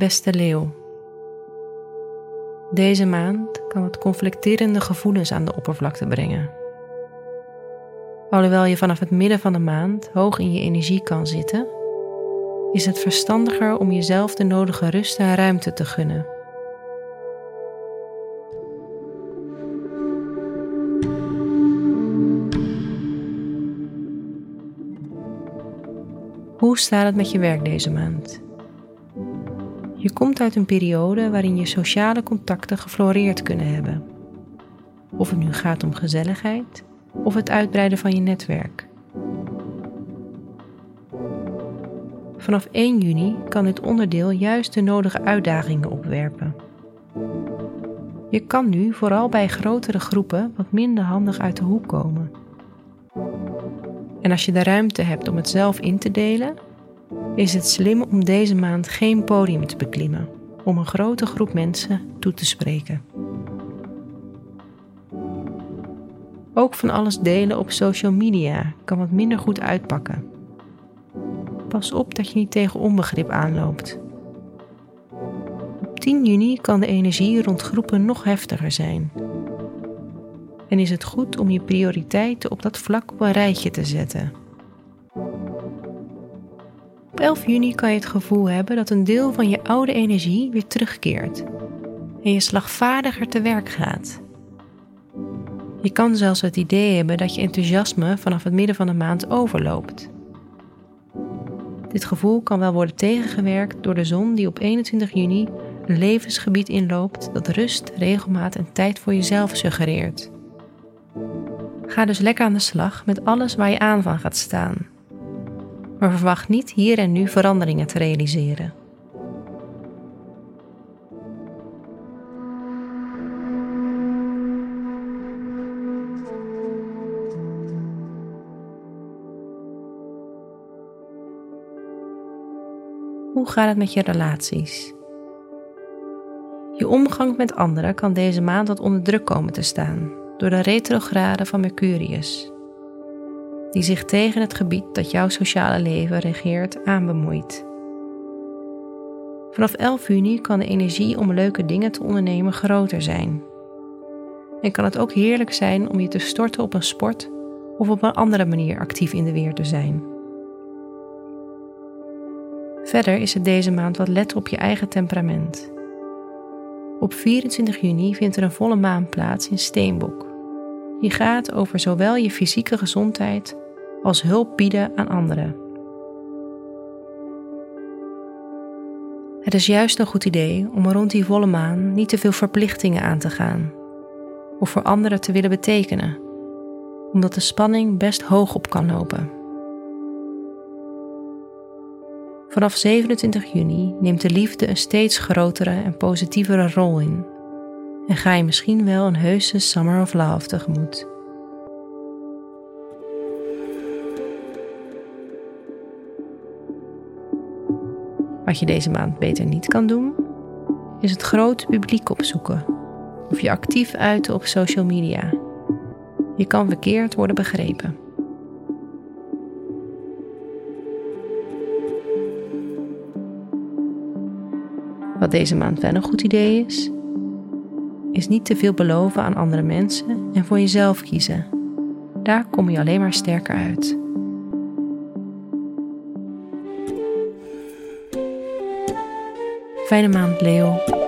Beste leeuw. Deze maand kan wat conflicterende gevoelens aan de oppervlakte brengen. Alhoewel je vanaf het midden van de maand hoog in je energie kan zitten, is het verstandiger om jezelf de nodige rust en ruimte te gunnen. Hoe staat het met je werk deze maand? Je komt uit een periode waarin je sociale contacten gefloreerd kunnen hebben. Of het nu gaat om gezelligheid of het uitbreiden van je netwerk. Vanaf 1 juni kan dit onderdeel juist de nodige uitdagingen opwerpen. Je kan nu vooral bij grotere groepen wat minder handig uit de hoek komen. En als je de ruimte hebt om het zelf in te delen, is het slim om deze maand geen podium te beklimmen om een grote groep mensen toe te spreken. Ook van alles delen op social media kan wat minder goed uitpakken. Pas op dat je niet tegen onbegrip aanloopt. Op 10 juni kan de energie rond groepen nog heftiger zijn. En is het goed om je prioriteiten op dat vlak op een rijtje te zetten. Op 11 juni kan je het gevoel hebben dat een deel van je oude energie weer terugkeert en je slagvaardiger te werk gaat. Je kan zelfs het idee hebben dat je enthousiasme vanaf het midden van de maand overloopt. Dit gevoel kan wel worden tegengewerkt door de zon die op 21 juni een levensgebied inloopt dat rust, regelmaat en tijd voor jezelf suggereert. Ga dus lekker aan de slag met alles waar je aan van gaat staan. Maar verwacht niet hier en nu veranderingen te realiseren. Hoe gaat het met je relaties? Je omgang met anderen kan deze maand wat onder druk komen te staan door de retrograde van Mercurius, die zich tegen het gebied dat jouw sociale leven regeert aanbemoeit. Vanaf 11 juni kan de energie om leuke dingen te ondernemen groter zijn. En kan het ook heerlijk zijn om je te storten op een sport of op een andere manier actief in de weer te zijn. Verder is het deze maand wat let op je eigen temperament. Op 24 juni vindt er een volle maan plaats in Steenbok. Die gaat over zowel je fysieke gezondheid als hulp bieden aan anderen. Het is juist een goed idee om rond die volle maan niet te veel verplichtingen aan te gaan of voor anderen te willen betekenen, omdat de spanning best hoog op kan lopen. Vanaf 27 juni neemt de liefde een steeds grotere en positievere rol in. En ga je misschien wel een heuse Summer of Love tegemoet. Wat je deze maand beter niet kan doen, is het grote publiek opzoeken of je actief uiten op social media. Je kan verkeerd worden begrepen. Wat deze maand wel een goed idee is, is niet te veel beloven aan andere mensen en voor jezelf kiezen. Daar kom je alleen maar sterker uit. Fijne maand, Leo.